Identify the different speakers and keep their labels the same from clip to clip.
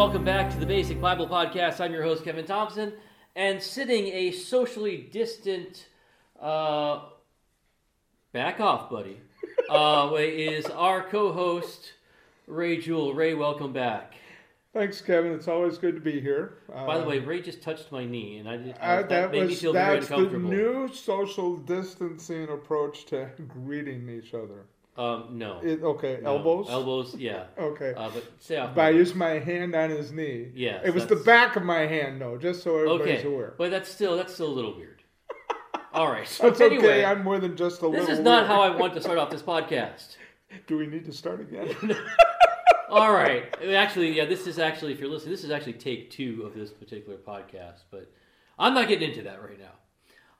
Speaker 1: right, hello and welcome back to the Basic Bible Podcast. I'm your host, Kevin Thompson, and sitting a socially distant, uh, back off, buddy, uh, is our co host, Ray Jewell. Ray, welcome back.
Speaker 2: Thanks, Kevin. It's always good to be here.
Speaker 1: By the
Speaker 2: Uh,
Speaker 1: way, Ray just touched my knee, and I did,
Speaker 2: uh,
Speaker 1: that,
Speaker 2: that
Speaker 1: made me
Speaker 2: was
Speaker 1: feel very uncomfortable.
Speaker 2: that's the new social distancing approach to greeting each other.
Speaker 1: Um, no.
Speaker 2: It, okay,
Speaker 1: No.
Speaker 2: elbows.
Speaker 1: Elbows, yeah.
Speaker 2: Okay,
Speaker 1: Uh, but stay off.
Speaker 2: but I
Speaker 1: my-
Speaker 2: used my hand on his knee.
Speaker 1: Yeah,
Speaker 2: it was the
Speaker 1: that's-
Speaker 2: back of my hand, though, just so everybody's
Speaker 1: Okay,
Speaker 2: aware.
Speaker 1: but that's still that's still a little weird. All right. So
Speaker 2: That's
Speaker 1: anyway,
Speaker 2: okay. I'm more than just a little.
Speaker 1: this is not how I want to start off this podcast.
Speaker 2: Do we need to start again?
Speaker 1: All right. Actually, yeah, this is actually, if you're listening, this is actually take two of this particular podcast, but I'm not getting into that right now.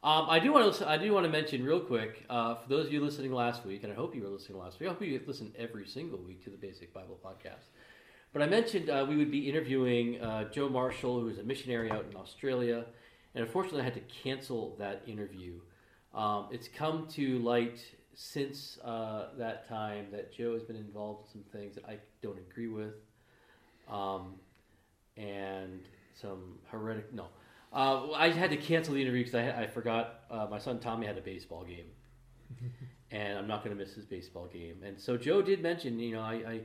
Speaker 1: Um, I do want to. I do want to mention real quick uh, for those of you listening last week, and I hope you were listening last week. I hope you listen every single week to the Basic Bible Podcast. But I mentioned uh, we would be interviewing uh, Joe Marshall, who is a missionary out in Australia, and unfortunately, I had to cancel that interview. Um, it's come to light since uh, that time that Joe has been involved in some things that I don't agree with, um, and some heretic. No, uh, I had to cancel the interview because I, I forgot uh, my son Tommy had a baseball game, and I'm not going to miss his baseball game. And so Joe did mention, you know, I, I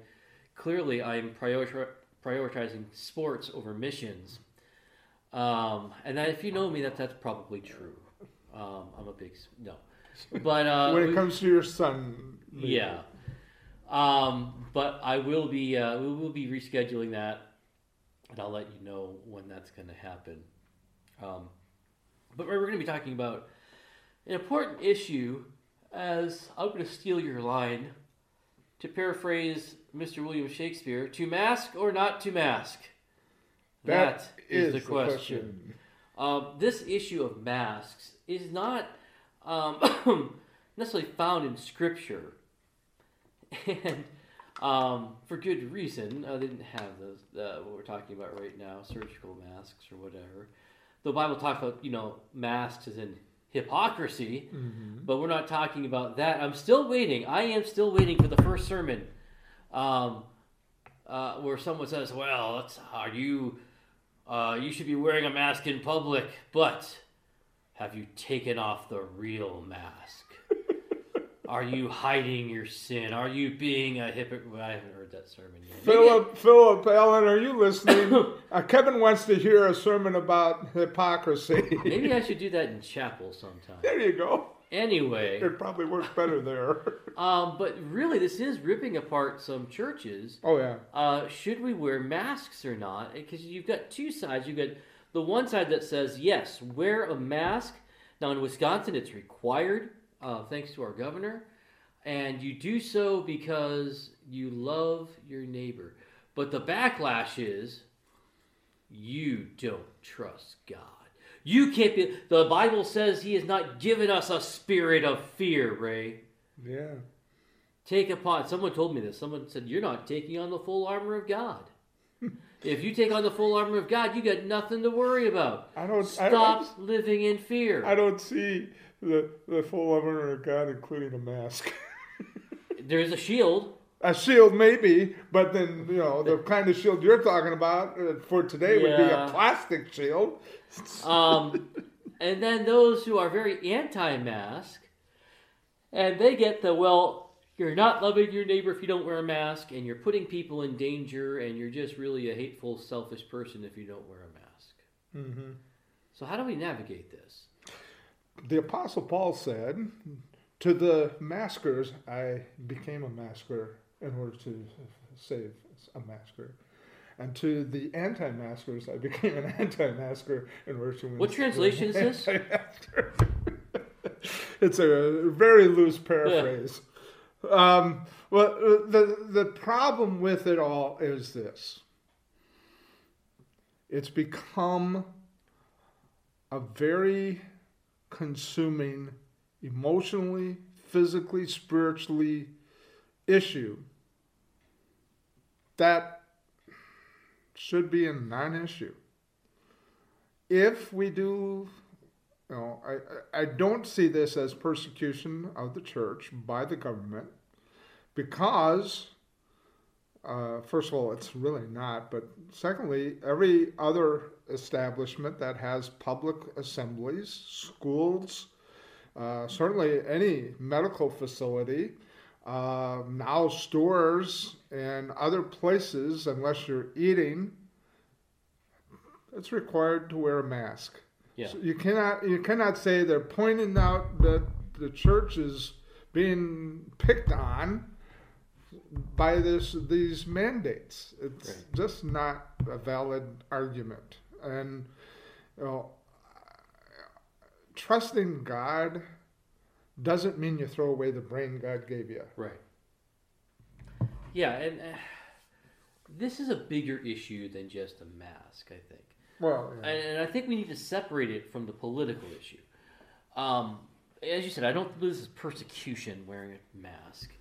Speaker 1: clearly I'm priori- prioritizing sports over missions. Um, and that, if you know me, that that's probably true. Um, I'm a big no, but uh,
Speaker 2: when it
Speaker 1: we-
Speaker 2: comes to your son. maybe.
Speaker 1: yeah. Um, but I will be uh, we will be rescheduling that, and I'll let you know when that's going to happen. Um, but we're going to be talking about an important issue. As I'm going to steal your line, to paraphrase Mr. William Shakespeare: "To mask or not to mask."
Speaker 2: That
Speaker 1: is the question. Um, this issue of masks is not um, necessarily found in Scripture, and um, for good reason. I didn't have those. Uh, what we're talking about right now, surgical masks or whatever. The Bible talks about you know masks and in hypocrisy,
Speaker 2: Mhm.
Speaker 1: but we're not talking about that. I'm still waiting. I am still waiting for the first sermon, um, uh, where someone says, "Well, that's, are you? Uh, you should be wearing a mask in public, but have you taken off the real mask? Are you hiding your sin? Are you being a hypocrite?" Well, I haven't heard that sermon yet.
Speaker 2: Philip, Philip, Ellen, are you listening? uh, Kevin wants to hear a sermon about hypocrisy.
Speaker 1: Maybe I should do that in chapel sometime.
Speaker 2: there you go.
Speaker 1: Anyway,
Speaker 2: It probably works better there.
Speaker 1: um, but really, this is ripping apart some churches.
Speaker 2: oh yeah.
Speaker 1: uh, should we wear masks or not? Because you've got two sides. You've got the one side that says, yes, wear a mask. Now, in Wisconsin, it's required, uh, thanks to our governor. And you do so because you love your neighbor. But the backlash is you don't trust God. You can't be. The Bible says He has not given us a spirit of fear, Ray.
Speaker 2: Yeah.
Speaker 1: Take upon. Someone told me this. Someone said you're not taking on the full armor of God. if you take on the full armor of God, you got nothing to worry about.
Speaker 2: I don't. I
Speaker 1: Stop
Speaker 2: don't,
Speaker 1: living in fear.
Speaker 2: I don't see the the full armor of God, including a mask.
Speaker 1: There's a shield.
Speaker 2: A shield, maybe, but then you know the kind of shield you're talking about uh, for today would be
Speaker 1: Yeah.
Speaker 2: a plastic shield.
Speaker 1: Um, and then those who are very anti-mask, and they get the well. You're not loving your neighbor if you don't wear a mask, and you're putting people in danger, and you're just really a hateful, selfish person if you don't wear a mask.
Speaker 2: hmm
Speaker 1: So how do we navigate this?
Speaker 2: The Apostle Paul said, "To the maskers, I became a masker in order to save a masker." And to the anti-maskers, I became an anti-masker in order to.
Speaker 1: What translation is this?
Speaker 2: It's a very loose paraphrase. Um, well, uh, the the problem with it all is this: it's become a very consuming, emotionally, physically, spiritually issue that should be a non-issue. If we do, you know, I I don't see this as persecution of the church by the government because Uh, first of all, it's really not. But secondly, every other establishment that has public assemblies, schools, uh, certainly any medical facility, uh, now stores and other places, unless you're eating, it's required to wear a mask.
Speaker 1: Yeah.
Speaker 2: So you cannot you cannot say they're pointing out that the church is being picked on by this these mandates. It's
Speaker 1: Right.
Speaker 2: just not a valid argument. And you know, trusting God doesn't mean you throw away the brain God gave you.
Speaker 1: Right. Yeah, and uh, this is a bigger issue than just a mask, I think.
Speaker 2: Well, yeah.
Speaker 1: And, and I think we need to separate it from the political issue. Um, as you said, I don't believe this is persecution wearing a mask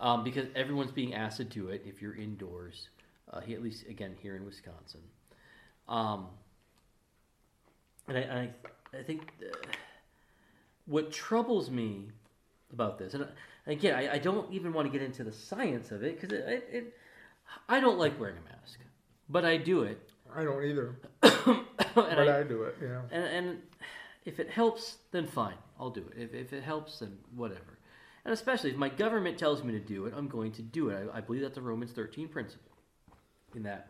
Speaker 1: um, because everyone's being asked to do it if you're indoors, uh, he- at least, again, here in Wisconsin. Um, and I, I, I think uh, what troubles me about this, and again, I, I don't even want to get into the science of it because it, it, it, I don't like wearing a mask, but I do it.
Speaker 2: I don't either, but
Speaker 1: I,
Speaker 2: I do it. Yeah.
Speaker 1: and, and if it helps, then fine, I'll do it. If, if it helps, then whatever. And especially if my government tells me to do it, I'm going to do it. I, I believe that's a Romans 13 principle. In that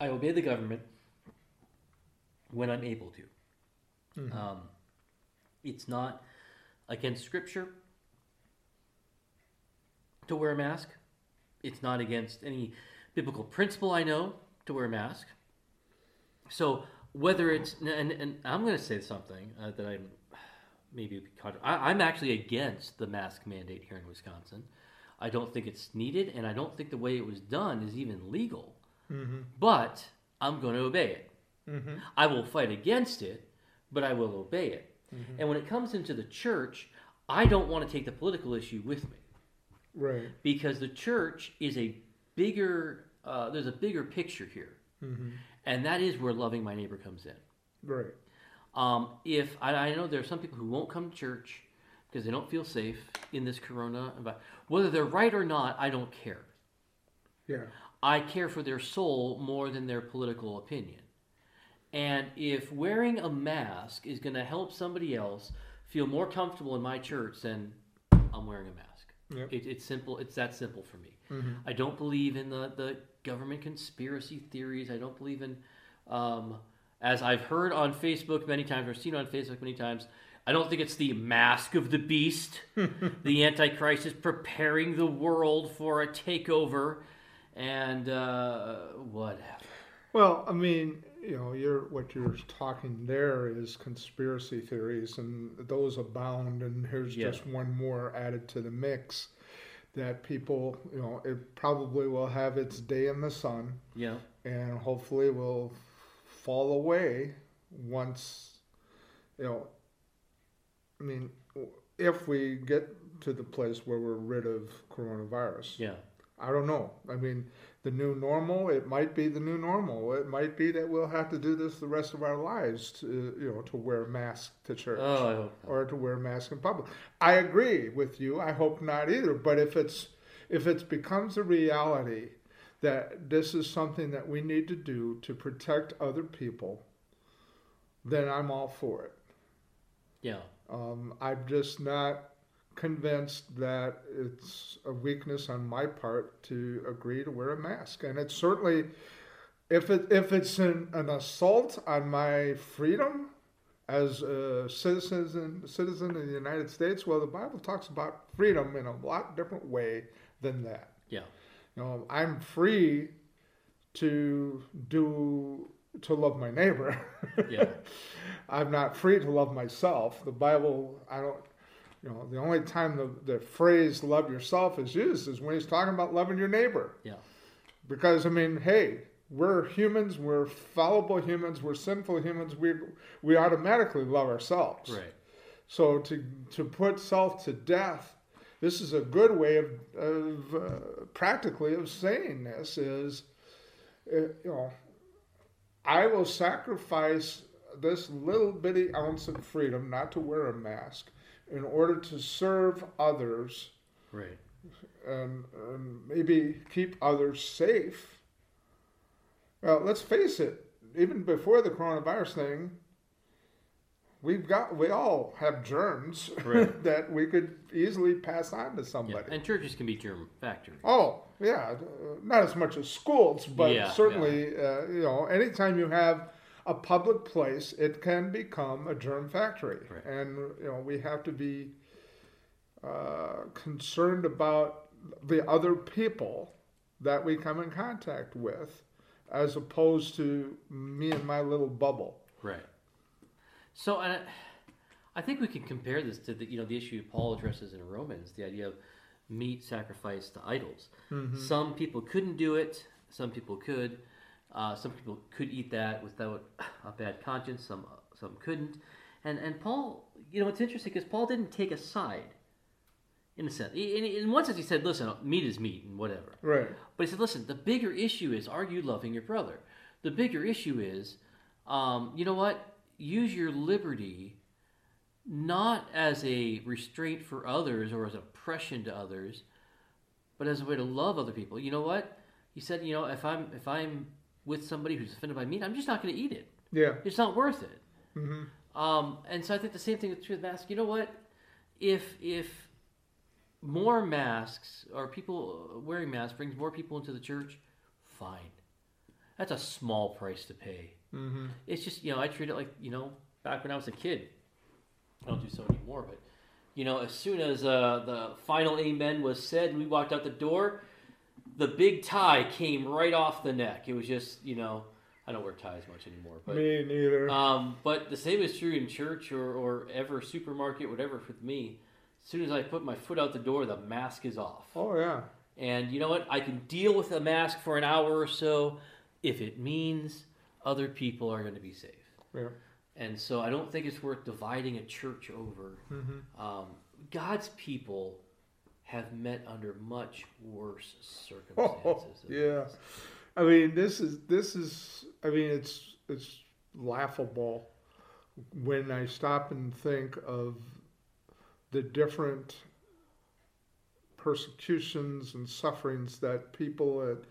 Speaker 1: I obey the government when I'm able to.
Speaker 2: Mhm.
Speaker 1: Um, it's not against Scripture to wear a mask. It's not against any biblical principle I know to wear a mask. So whether it's and, and I'm going to say something uh, that I'm maybe I, I'm actually against the mask mandate here in Wisconsin. I don't think it's needed, and I don't think the way it was done is even legal.
Speaker 2: Mm-hmm.
Speaker 1: But I'm going to obey it.
Speaker 2: Mm-hmm.
Speaker 1: I will fight against it, but I will obey it.
Speaker 2: Mhm.
Speaker 1: And when it comes into the church, I don't want to take the political issue with me
Speaker 2: Right.
Speaker 1: because the church is a bigger. Uh, there's a bigger picture here,
Speaker 2: Mm-hmm.
Speaker 1: and that is where loving my neighbor comes in.
Speaker 2: Right.
Speaker 1: Um, if I, I know there are some people who won't come to church because they don't feel safe in this corona, but whether they're right or not, I don't care.
Speaker 2: Yeah.
Speaker 1: I care for their soul more than their political opinion. And if wearing a mask is going to help somebody else feel more comfortable in my church, then I'm wearing a mask.
Speaker 2: Yep.
Speaker 1: It, it's simple. It's that simple for me.
Speaker 2: Mm-hmm.
Speaker 1: I don't believe in the, the government conspiracy theories. I don't believe in, um, as I've heard on Facebook many times or seen on Facebook many times, I don't think it's the mask of the beast. the Antichrist is preparing the world for a takeover and uh, whatever.
Speaker 2: Well, I mean, you know, you're what you're talking there is conspiracy theories, and those abound. And here's
Speaker 1: Yeah.
Speaker 2: just one more added to the mix that people, you know, it probably will have its day in the sun,
Speaker 1: Yeah.
Speaker 2: and hopefully will fall away once, you know. I mean, if we get to the place where we're rid of coronavirus.
Speaker 1: Yeah.
Speaker 2: I don't know. I mean, the new normal, it might be the new normal. It might be that we'll have to do this the rest of our lives to, you know, to wear masks to church
Speaker 1: Oh,
Speaker 2: or to wear masks in public. I agree with you. I hope not either. But if it's if it becomes a reality that this is something that we need to do to protect other people, then I'm all for it.
Speaker 1: Yeah.
Speaker 2: Um, I'm just not convinced that it's a weakness on my part to agree to wear a mask. And it's certainly, if it if it's an, an assault on my freedom as a citizen citizen of the United States, well, the Bible talks about freedom in a lot different way than that.
Speaker 1: Yeah.
Speaker 2: You know, I'm free to do to love my neighbor.
Speaker 1: Yeah.
Speaker 2: I'm not free to love myself. The Bible, I don't, you know, the only time the, the phrase love yourself is used is when he's talking about loving your neighbor.
Speaker 1: Yeah.
Speaker 2: Because, I mean, hey, we're humans, we're fallible humans, we're sinful humans, we, we automatically love ourselves.
Speaker 1: Right.
Speaker 2: So to, to put self to death, this is a good way of, of uh, practically of saying this is, uh, you know, I will sacrifice this little bitty ounce of freedom not to wear a mask in order to serve others
Speaker 1: Right.
Speaker 2: and, and maybe keep others safe. Well, let's face it, even before the coronavirus thing, we've got we all have germs
Speaker 1: Right.
Speaker 2: that we could easily pass on to
Speaker 1: Yeah.
Speaker 2: somebody.
Speaker 1: And churches can be germ factories.
Speaker 2: Oh, yeah, uh, not as much as schools, but
Speaker 1: Yeah,
Speaker 2: certainly, Uh, you know, anytime you have a public place, it can become a germ factory,
Speaker 1: Right.
Speaker 2: and you know we have to be uh, concerned about the other people that we come in contact with, as opposed to me and my little bubble.
Speaker 1: Right. So, and I, I think we can compare this to the you know the issue Paul addresses in Romans, the idea of meat sacrificed to idols. Some people couldn't do it. Some people could. Uh, some people could eat that without a bad conscience. Some some couldn't. And and Paul, you know, it's interesting because Paul didn't take a side. In a sense, in, in one sense, he said, "Listen, meat is meat, and whatever."
Speaker 2: Right.
Speaker 1: But he said, listen, the bigger issue is are you loving your brother? The bigger issue is, um, you know what? Use your liberty not as a restraint for others or as oppression to others, but as a way to love other people. You know what? He said, you know, if I'm if I'm with somebody who's offended by meat, I'm just not going to eat it.
Speaker 2: Yeah.
Speaker 1: It's not worth it.
Speaker 2: hmm
Speaker 1: Um, and so I think the same thing with true with masks. You know what? If if more masks or people wearing masks brings more people into the church, fine. That's a small price to pay.
Speaker 2: Hmm
Speaker 1: It's just you know I treat it like you know back when I was a kid. I don't do so anymore, but you know as soon as uh, the final amen was said and we walked out the door, the big tie came right off the neck. It was just you know I don't wear ties much anymore, but.
Speaker 2: Me neither.
Speaker 1: Um, but the same is true in church or, or ever supermarket, whatever with me. As soon as I put my foot out the door, the mask is off.
Speaker 2: oh yeah.
Speaker 1: And you know what? I can deal with a mask for an hour or so if it means other people are going to be safe.
Speaker 2: Yeah.
Speaker 1: And so I don't think it's worth dividing a church over.
Speaker 2: hmm
Speaker 1: Um, God's people have met under much worse
Speaker 2: Oh,
Speaker 1: circumstances. than
Speaker 2: yeah. I mean, this is this is. I mean, it's it's laughable when I stop and think of the different persecutions and sufferings that people that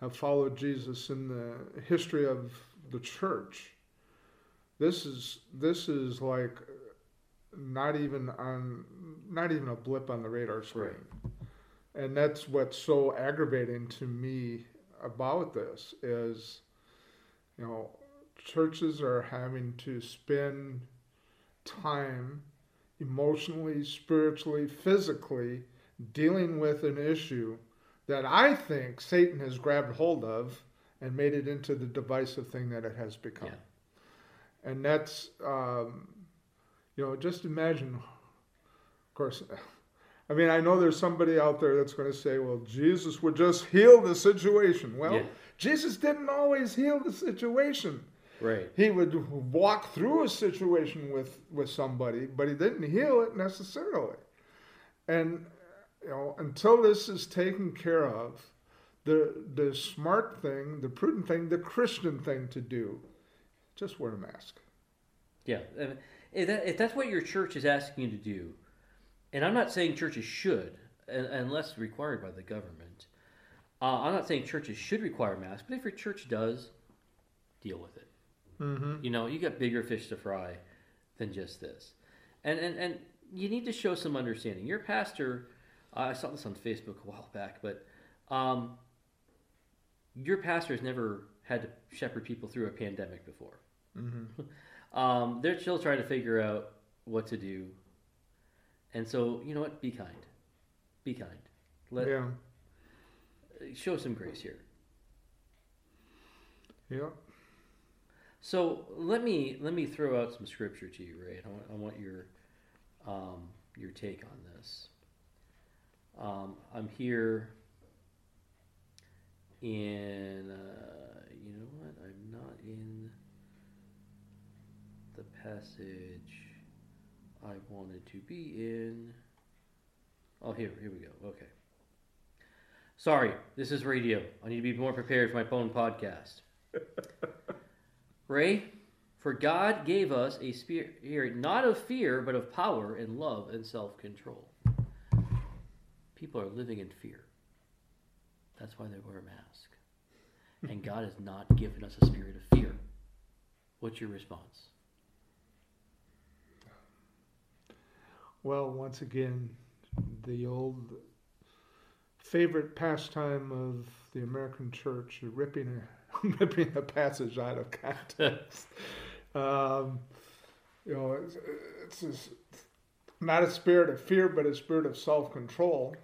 Speaker 2: have followed Jesus in the history of the church. This is this is like not even on not even a blip on the radar screen. And that's what's so aggravating to me about this is you know churches are having to spend time emotionally, spiritually, physically dealing with an issue that I think Satan has grabbed hold of and made it into the divisive thing that it has become.
Speaker 1: Yeah.
Speaker 2: And that's, um, you know, just imagine, of course, I mean, I know there's somebody out there that's going to say, well, Jesus would just heal the situation. Well,
Speaker 1: Yeah.
Speaker 2: Jesus didn't always heal the situation
Speaker 1: Right.
Speaker 2: he would walk through a situation with with somebody, but he didn't heal it necessarily. And you know, until this is taken care of, the the smart thing, the prudent thing, the Christian thing to do, just wear a mask.
Speaker 1: Yeah, if, that, if that's what your church is asking you to do, and I'm not saying churches should, unless required by the government. Uh, I'm not saying churches should require masks, but if your church does, deal with it.
Speaker 2: Mm-hmm.
Speaker 1: You know, you got bigger fish to fry than just this, and and and you need to show some understanding. Your pastor, uh, I saw this on Facebook a while back, but um, your pastor has never had to shepherd people through a pandemic before.
Speaker 2: Mm-hmm.
Speaker 1: Um, they're still trying to figure out what to do, and so you know what? Be kind. Be kind. Let
Speaker 2: Yeah.
Speaker 1: show some grace here.
Speaker 2: Yeah.
Speaker 1: So let me let me throw out some scripture to you, Ray. I want, I want your um, your take on this. Um, I'm here in uh, you know what? I'm not in the passage I wanted to be in. Oh, here here we go. Okay. Sorry, this is radio. I need to be more prepared for my own podcast. Ray, for God gave us a spirit not of fear, but of power and love and self control. people are living in fear. That's why they wear a mask. and God has not given us a spirit of fear. What's your response?
Speaker 2: Well, once again, the old favorite pastime of the American church, ripping a, ripping a passage out of context. um, you know, it's, it's, it's not a spirit of fear, but a spirit of self-control.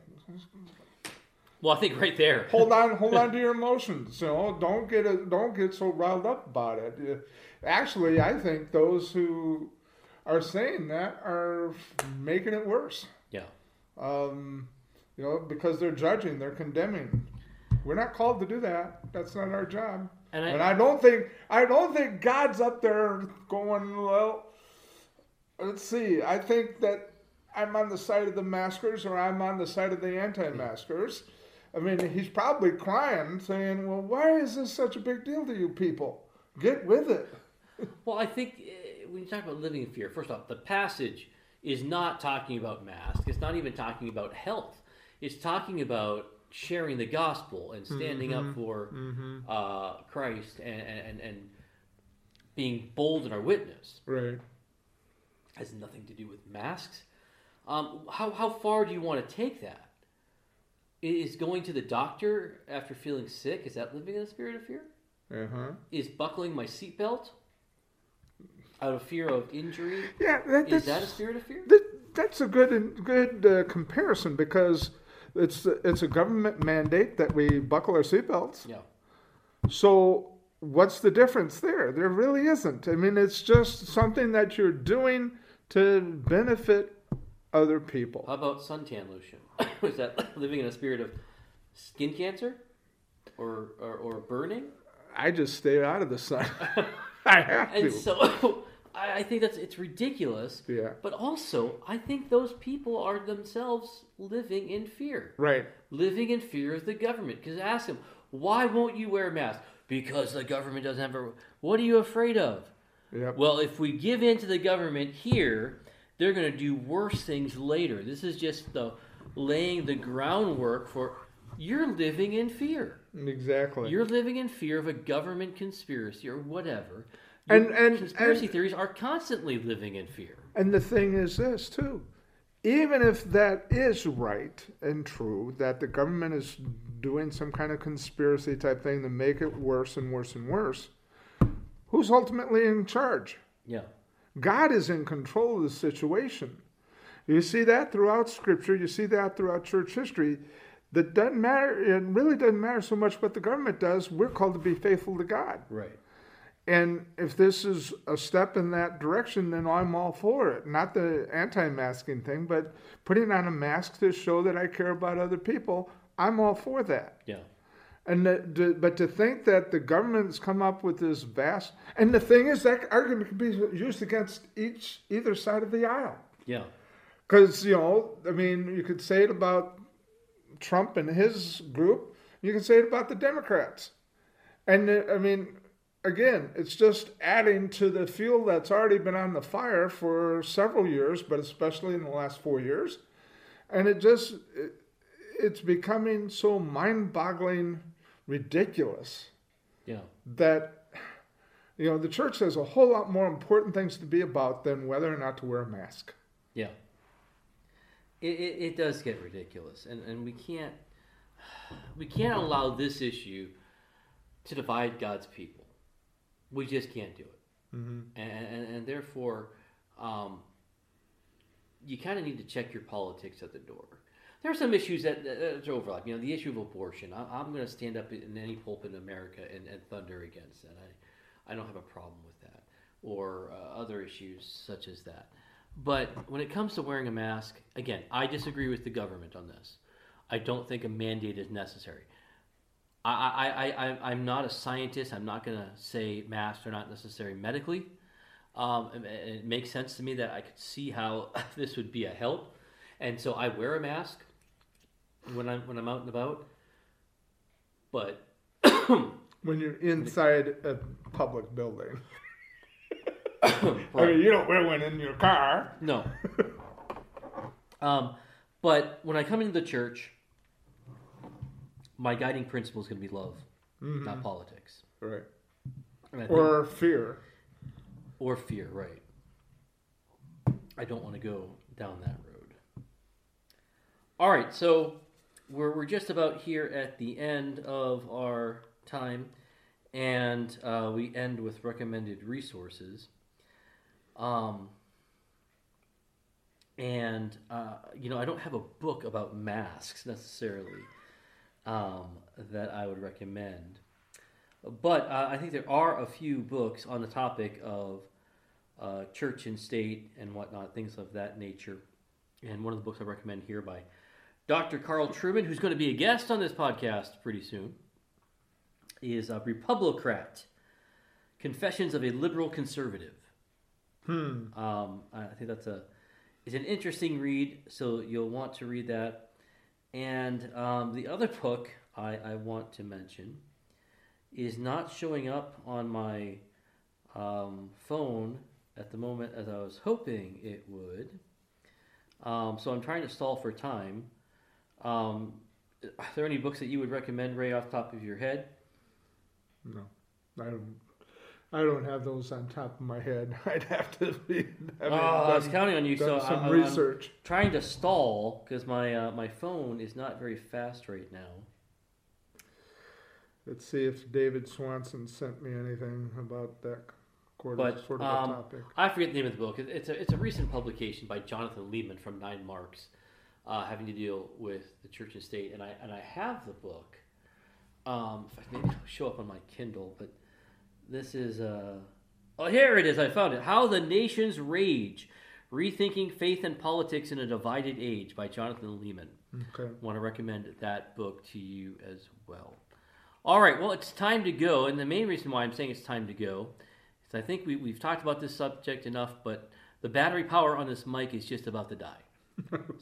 Speaker 1: Well, I think right there.
Speaker 2: hold on, hold on to your emotions. You know, don't get a, don't get so riled up about it. Actually, I think those who are saying that are making it worse.
Speaker 1: Yeah.
Speaker 2: Um, you know, because they're judging, they're condemning. We're not called to do that. That's not our job.
Speaker 1: And I,
Speaker 2: And I don't think I don't think God's up there going, well, let's see. I think that I'm on the side of the maskers or I'm on the side of the anti-maskers. I mean, he's probably crying, saying, "Well, why is this such a big deal to you people? Get with it."
Speaker 1: well, I think uh, when you talk about living in fear, first off, the passage is not talking about masks, It's not even talking about health. It's talking about sharing the gospel and standing
Speaker 2: Mm-hmm.
Speaker 1: up for uh, Christ and, and, and being bold in our witness.
Speaker 2: Right.
Speaker 1: has nothing to do with masks. Um, how, how far do you want to take that? Is going to the doctor after feeling sick, is that living in a spirit of fear?
Speaker 2: Uh huh.
Speaker 1: Is buckling my seatbelt out of fear of injury,
Speaker 2: Yeah, that,
Speaker 1: is
Speaker 2: that's,
Speaker 1: that a spirit of fear?
Speaker 2: that, that's a good good uh, comparison because it's it's a government mandate that we buckle our seatbelts.
Speaker 1: Yeah.
Speaker 2: So what's the difference there? There really isn't. I mean, it's just something that you're doing to benefit other people.
Speaker 1: How about suntan lotion? is that living in a spirit of skin cancer or, or, or burning?
Speaker 2: I just stay out of the sun. I have to.
Speaker 1: And so I I think that's it's ridiculous.
Speaker 2: Yeah.
Speaker 1: But also, I think those people are themselves living in fear.
Speaker 2: Right.
Speaker 1: living in fear of the government. Because ask them, why won't you wear a mask? Because the government doesn't have a. What are you afraid of?
Speaker 2: Yep.
Speaker 1: Well, if we give in to the government here, they're going to do worse things later. This is just the laying the groundwork for. You're living in fear.
Speaker 2: exactly.
Speaker 1: You're living in fear of a government conspiracy or whatever.
Speaker 2: And- and-
Speaker 1: conspiracy
Speaker 2: and-
Speaker 1: theories are constantly living in fear.
Speaker 2: And the thing is this too. Even if that is right and true, that the government is doing some kind of conspiracy type thing to make it worse and worse and worse, who's ultimately in charge?
Speaker 1: Yeah.
Speaker 2: God is in control of the situation. You see that throughout Scripture, you see that throughout church history. That doesn't matter, it really doesn't matter so much what the government does. We're called to be faithful to God.
Speaker 1: Right.
Speaker 2: And if this is a step in that direction, then I'm all for it. Not the anti masking thing, but putting on a mask to show that I care about other people, I'm all for that.
Speaker 1: Yeah.
Speaker 2: And the, the, but to think that the government's come up with this vast, and the thing is that argument can be used against each either side of the aisle.
Speaker 1: Yeah.
Speaker 2: Because you know, I mean, you could say it about Trump and his group. You can say it about the Democrats. And I mean, again, it's just adding to the fuel that's already been on the fire for several years, but especially in the last four years. And it just, it, it's becoming so mind-boggling, ridiculous
Speaker 1: Yeah.
Speaker 2: that you know the church has a whole lot more important things to be about than whether or not to wear a mask.
Speaker 1: Yeah. It, it, it does get ridiculous, and, and we can't we can't allow this issue to divide God's people. We just can't do it, mm-hmm. and, and and therefore, um, you kind of need to check your politics at the door. There are some issues that, overlap. You know, the issue of abortion. I, I'm going to stand up in any pulpit in America and, and thunder against that. I, I don't have a problem with that, or uh, other issues such as that. But when it comes to wearing a mask, again, I disagree with the government on this. I don't think a mandate is necessary. I, I, I, I'm not a scientist. I'm not going to say masks are not necessary medically. Um, it makes sense to me that I could see how this would be a help. And so I wear a mask when I'm, when I'm out and about. But
Speaker 2: when you're inside a public building. I mean, you don't wear one in your car.
Speaker 1: No. um, But when I come into the church, my guiding principle is going to be love,
Speaker 2: Mhm.
Speaker 1: not politics.
Speaker 2: Right.
Speaker 1: I think-
Speaker 2: Or fear.
Speaker 1: or fear, right? I don't want to go down that road. All right, so we're, we're just about here at the end of our time, and uh, we end with recommended resources. Um, and, uh, you know, I don't have a book about masks necessarily um, that I would recommend. But uh, I think there are a few books on the topic of uh, church and state and whatnot, things of that nature. And one of the books I recommend here by Dr. Carl Trueman, who's going to be a guest on this podcast pretty soon, is a Republocrat Confessions of a Liberal Conservative.
Speaker 2: Hmm.
Speaker 1: Um, I think that's a it's an interesting read, so you'll want to read that. And um, the other book I, I want to mention is not showing up on my um, phone at the moment as I was hoping it would. Um, so I'm trying to stall for time. Um, are there any books that you would recommend, Ray, off the top of your head?
Speaker 2: No, I don't. I don't have those on top of my head. I'd have to be.
Speaker 1: Oh,
Speaker 2: having
Speaker 1: I was counting on you.
Speaker 2: done
Speaker 1: So
Speaker 2: some
Speaker 1: I, I'm
Speaker 2: research.
Speaker 1: trying to stall because my uh, my phone is not very fast right now.
Speaker 2: Let's see if David Swanson sent me anything about that
Speaker 1: But,
Speaker 2: of, sort of
Speaker 1: um. I forget the name of the book. It's a it's a recent publication by Jonathan Leeman from Nine Marks, uh, having to deal with the church and state. And I and I have the book. Um, in fact, maybe it'll show up on my Kindle. But this is uh, oh here it is. I found it. How the Nations Rage: Rethinking Faith and Politics in a Divided Age by Jonathan Leeman.
Speaker 2: Okay.
Speaker 1: want to recommend that book to you as well. All right, well, it's time to go. And the main reason why I'm saying it's time to go is I think we, we've talked about this subject enough, but the battery power on this mic is just about to die.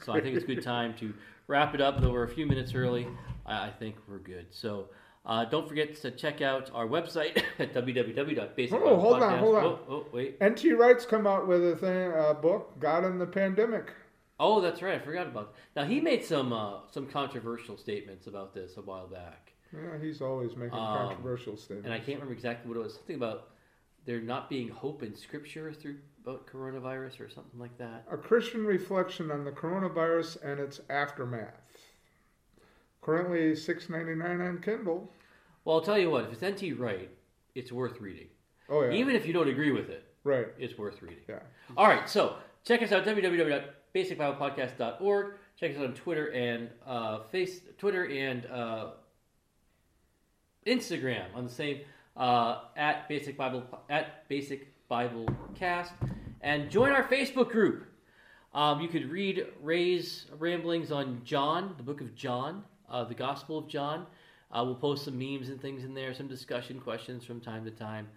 Speaker 1: So I think it's a good time to wrap it up. Though we're a few minutes early, I, think we're good. So uh, don't forget to check out our website at www.basic.
Speaker 2: Oh, hold on, hold on.
Speaker 1: Oh, oh, wait.
Speaker 2: NT Wright's come out with a thing, a book, God in the Pandemic.
Speaker 1: Oh, that's right. I forgot about that. Now he made some uh, some controversial statements about this a while back.
Speaker 2: Yeah, he's always making
Speaker 1: Um,
Speaker 2: controversial statements.
Speaker 1: and I can't remember exactly what it was. Something about there not being hope in Scripture through about coronavirus or something like that.
Speaker 2: A Christian reflection on the coronavirus and its aftermath. Currently six ninety nine on Kindle.
Speaker 1: Well, I'll tell you what. If it's NT Wright, it's worth reading.
Speaker 2: Oh yeah,
Speaker 1: Even if you don't agree with it,
Speaker 2: right.
Speaker 1: it's worth reading.
Speaker 2: Yeah.
Speaker 1: All right. So check us out www.basicbiblepodcast.org. Check us out on Twitter and uh, face Twitter and uh, Instagram on the same uh, at Basic Bible at Basic Bible Cast, and join our Facebook group. Um, you could read Ray's ramblings on John, the book of John, uh, the Gospel of John. Uh, we'll post some memes and things in there, some discussion questions from time to time,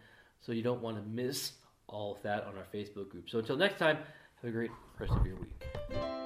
Speaker 1: so you don't want to miss all of that on our Facebook group. So until next time, have a great rest of your week.